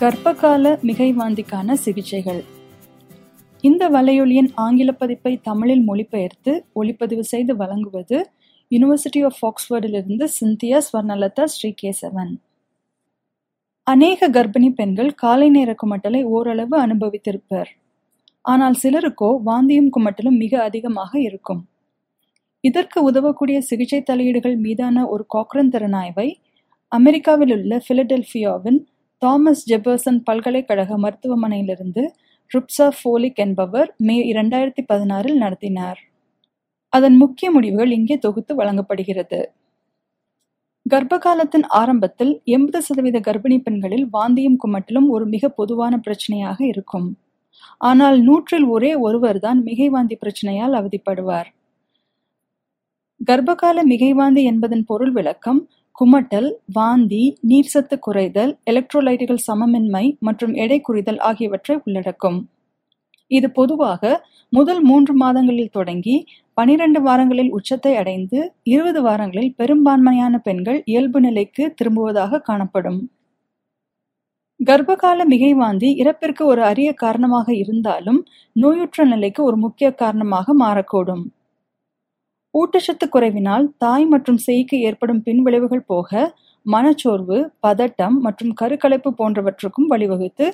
கர்ப்பகால மிகைவாந்திக்கான சிகிச்சைகள். இந்த வலையொலியின் ஆங்கில பதிப்பை தமிழில் மொழிபெயர்த்து ஒளிப்பதிவு செய்து வழங்குவது யுனிவர்சிட்டி ஆஃப் ஆக்ஸ்போர்டிலிருந்து சிந்தியா ஸ்வர்ணலதா ஸ்ரீகேசவன் அநேக கர்ப்பிணி பெண்கள் காலை நேர குமட்டலை ஓரளவு அனுபவித்திருப்பர். ஆனால் சிலருக்கோ வாந்தியும் குமட்டலும் மிக அதிகமாக இருக்கும். இதற்கு உதவக்கூடிய சிகிச்சை தலையீடுகள் மீதான ஒரு காக்ரன் திறனாய்வை அமெரிக்காவில் உள்ள பிலடெல்பியாவின் தாமஸ் ஜெபர்சன் பல்கலைக்கழக மருத்துவமனையிலிருந்து ருப்சா ஃபோலிக் என்பவர் மே இரண்டாயிரத்தி பதினாறில் நடத்தினார். அதன் முக்கிய முடிவுகள் இங்கே தொகுத்து வழங்கப்படுகிறது. கர்ப்ப காலத்தின் ஆரம்பத்தில் எண்பது சதவீத கர்ப்பிணி பெண்களில் வாந்தியும் குமட்டலும் ஒரு மிக பொதுவான பிரச்சனையாக இருக்கும். ஆனால் நூற்றில் ஒரே ஒருவர் தான் மிகைவாந்தி பிரச்சனையால் அவதிப்படுவார். கர்ப்பகால மிகைவாந்தி என்பதன் பொருள் விளக்கம் குமட்டல் வாந்தி நீர்சத்து குறைதல் எலக்ட்ரோலைட்டுகள் சமமின்மை மற்றும் எடை குறிதல் ஆகியவற்றை உள்ளடக்கும். இது பொதுவாக முதல் மூன்று மாதங்களில் தொடங்கி பனிரெண்டு வாரங்களில் உச்சத்தை அடைந்து இருபது வாரங்களில் பெரும்பான்மையான பெண்கள் இயல்பு நிலைக்கு திரும்புவதாக காணப்படும். கர்ப்பகால மிகைவாந்தி இறப்பிற்கு ஒரு அரிய காரணமாக இருந்தாலும் நோயுற்ற நிலைக்கு ஒரு முக்கிய காரணமாக மாறக்கூடும். ஊட்டச்சத்து குறைவினால் தாய் மற்றும் சேய்க்கு ஏற்படும் பின்விளைவுகள் போக மனச்சோர்வு பதட்டம் மற்றும் கருக்கலைப்பு போன்றவற்றுக்கும் வழிவகுத்து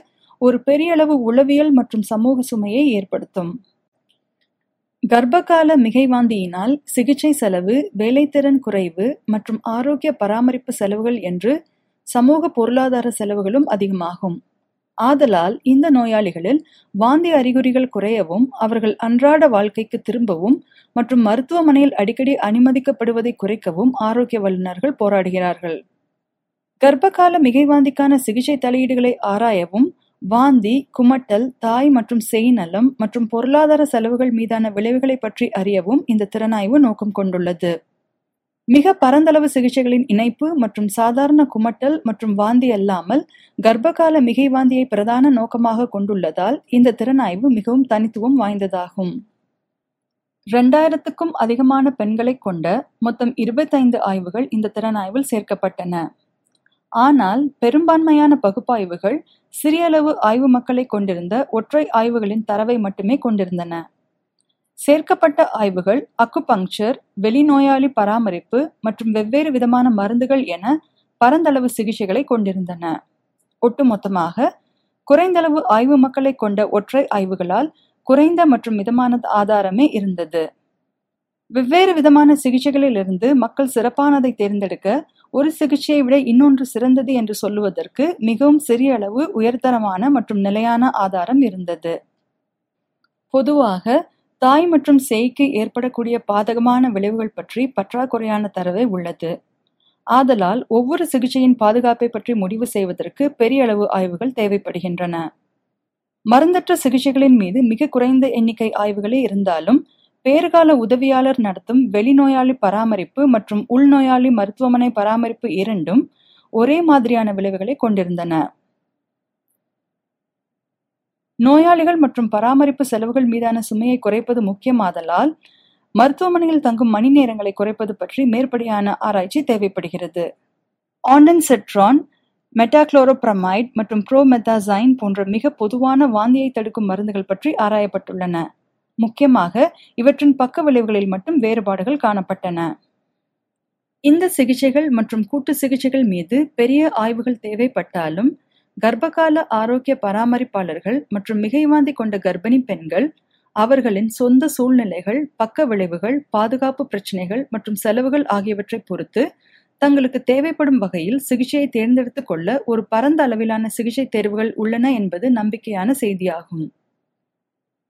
ஒரு பெரிய அளவு உளவியல் மற்றும் சமூக சுமையை ஏற்படுத்தும். கர்ப்பகால மிகைவாந்தியினால் சிகிச்சை செலவு வேலைத்திறன் குறைவு மற்றும் ஆரோக்கிய பராமரிப்பு செலவுகள் என்று சமூக பொருளாதார செலவுகளும் அதிகமாகும். ஆதலால் இந்த நோயாளிகளில் வாந்தி அறிகுறிகள் குறையவும் அவர்கள் அன்றாட வாழ்க்கைக்கு திரும்பவும் மற்றும் மருத்துவமனையில் அடிக்கடி அனுமதிக்கப்படுவதை குறைக்கவும் ஆரோக்கிய வல்லுநர்கள் போராடுகிறார்கள். கர்ப்பகால மிகைவாந்திக்கான சிகிச்சை தலையீடுகளை ஆராயவும் வாந்தி குமட்டல் தாய் மற்றும் செய்நலம் மற்றும் பொருளாதார செலவுகள் மீதான விளைவுகளை பற்றி அறியவும் இந்த திறனாய்வு நோக்கம் கொண்டுள்ளது. மிக பரந்தளவு சிகிச்சைகளின் இணைப்பு மற்றும் சாதாரண குமட்டல் மற்றும் வாந்தி அல்லாமல் கர்ப்பகால மிகை வாந்தியை பிரதான நோக்கமாக கொண்டுள்ளதால் இந்த திறனாய்வு மிகவும் தனித்துவம் வாய்ந்ததாகும். இரண்டாயிரத்துக்கும் அதிகமான பெண்களை கொண்ட மொத்தம் இருபத்தைந்து ஆய்வுகள் இந்த திறனாய்வில் சேர்க்கப்பட்டன. ஆனால் பெரும்பான்மையான பகுப்பாய்வுகள் சிறியளவு ஆய்வு மக்களை கொண்டிருந்த ஒற்றை ஆய்வுகளின் தரவை மட்டுமே கொண்டிருந்தன. சேர்க்கப்பட்ட ஆய்வுகள் அக்குபங்க்சர் வெளிநோயாளி பராமரிப்பு மற்றும் வெவ்வேறு விதமான மருந்துகள் என பரந்தளவு சிகிச்சைகளை கொண்டிருந்தன. ஒட்டுமொத்தமாக குறைந்தளவு ஆய்வு மக்களை கொண்ட ஒற்றை ஆய்வுகளால் குறைந்த மற்றும் மிதமான ஆதாரமே இருந்தது. வெவ்வேறு விதமான சிகிச்சைகளிலிருந்து மக்கள் சிறப்பானதை தேர்ந்தெடுக்க ஒரு சிகிச்சையை விட இன்னொன்று சிறந்தது என்று சொல்லுவதற்கு மிகவும் சிறிய அளவு உயர்தரமான மற்றும் நிலையான ஆதாரம் இருந்தது. பொதுவாக தாய் மற்றும் சேய்க்கு ஏற்படக்கூடிய பாதகமான விளைவுகள் பற்றி பற்றாக்குறையான தரவே உள்ளது. ஆதலால் ஒவ்வொரு சிகிச்சையின் பாதுகாப்பை பற்றி முடிவு செய்வதற்கு பெரிய அளவு ஆய்வுகள் தேவைப்படுகின்றன. மருந்தற்ற சிகிச்சைகளின் மீது மிக குறைந்த எண்ணிக்கை ஆய்வுகளே இருந்தாலும் பேறுகால உதவியாளர் நடத்தும் வெளிநோயாளி பராமரிப்பு மற்றும் உள்நோயாளி மருத்துவமனை பராமரிப்பு இரண்டும் ஒரே மாதிரியான விளைவுகளை கொண்டிருந்தன. நோயாளிகள் மற்றும் பராமரிப்பு செலவுகள் மீதான சுமையை குறைப்பது முக்கியமாதலால் மருத்துவமனையில் தங்கும் மணி நேரங்களை குறைப்பது பற்றி மேற்படியான ஆராய்ச்சி தேவைப்படுகிறது. ஆண்டன் செட்ரான் மெட்டாக்ளோரோப்ரமைட் மற்றும் ப்ரோமெத்தாசைன் போன்ற மிக பொதுவான வாந்தியை தடுக்கும் மருந்துகள் பற்றி ஆராயப்பட்டுள்ளன. முக்கியமாக இவற்றின் பக்க விளைவுகளில் மட்டும் வேறுபாடுகள் காணப்பட்டன. இந்த சிகிச்சைகள் மற்றும் கூட்டு சிகிச்சைகள் மீது பெரிய ஆய்வுகள் தேவைப்பட்டாலும் கர்ப்பகால ஆரோக்கிய பராமரிப்பாளர்கள் மற்றும் மிகைவாந்தி கொண்ட கர்ப்பிணி பெண்கள் அவர்களின் சொந்த சூழ்நிலைகள் பக்க விளைவுகள் பாதுகாப்பு பிரச்சனைகள் மற்றும் செலவுகள் ஆகியவற்றை பொறுத்து தங்களுக்கு தேவைப்படும் வகையில் சிகிச்சையை தேர்ந்தெடுத்துக் கொள்ள ஒரு பரந்த அளவிலான சிகிச்சை தேர்வுகள் உள்ளன என்பது நம்பிக்கையான செய்தியாகும்.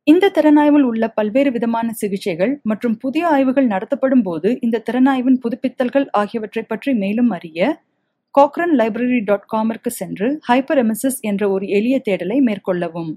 இந்த திறனாய்வில் உள்ள பல்வேறு விதமான சிகிச்சைகள் மற்றும் புதிய ஆய்வுகள் நடத்தப்படும் போது இந்த திறனாய்வின் புதுப்பித்தல்கள் ஆகியவற்றை பற்றி மேலும் அறிய காக்ரன் லைப்ரரி டாட் காமிற்கு சென்று ஹைப்பர் எமிசிஸ் என்ற ஒரு எளிய தேடலை மேற்கொள்ளவும்.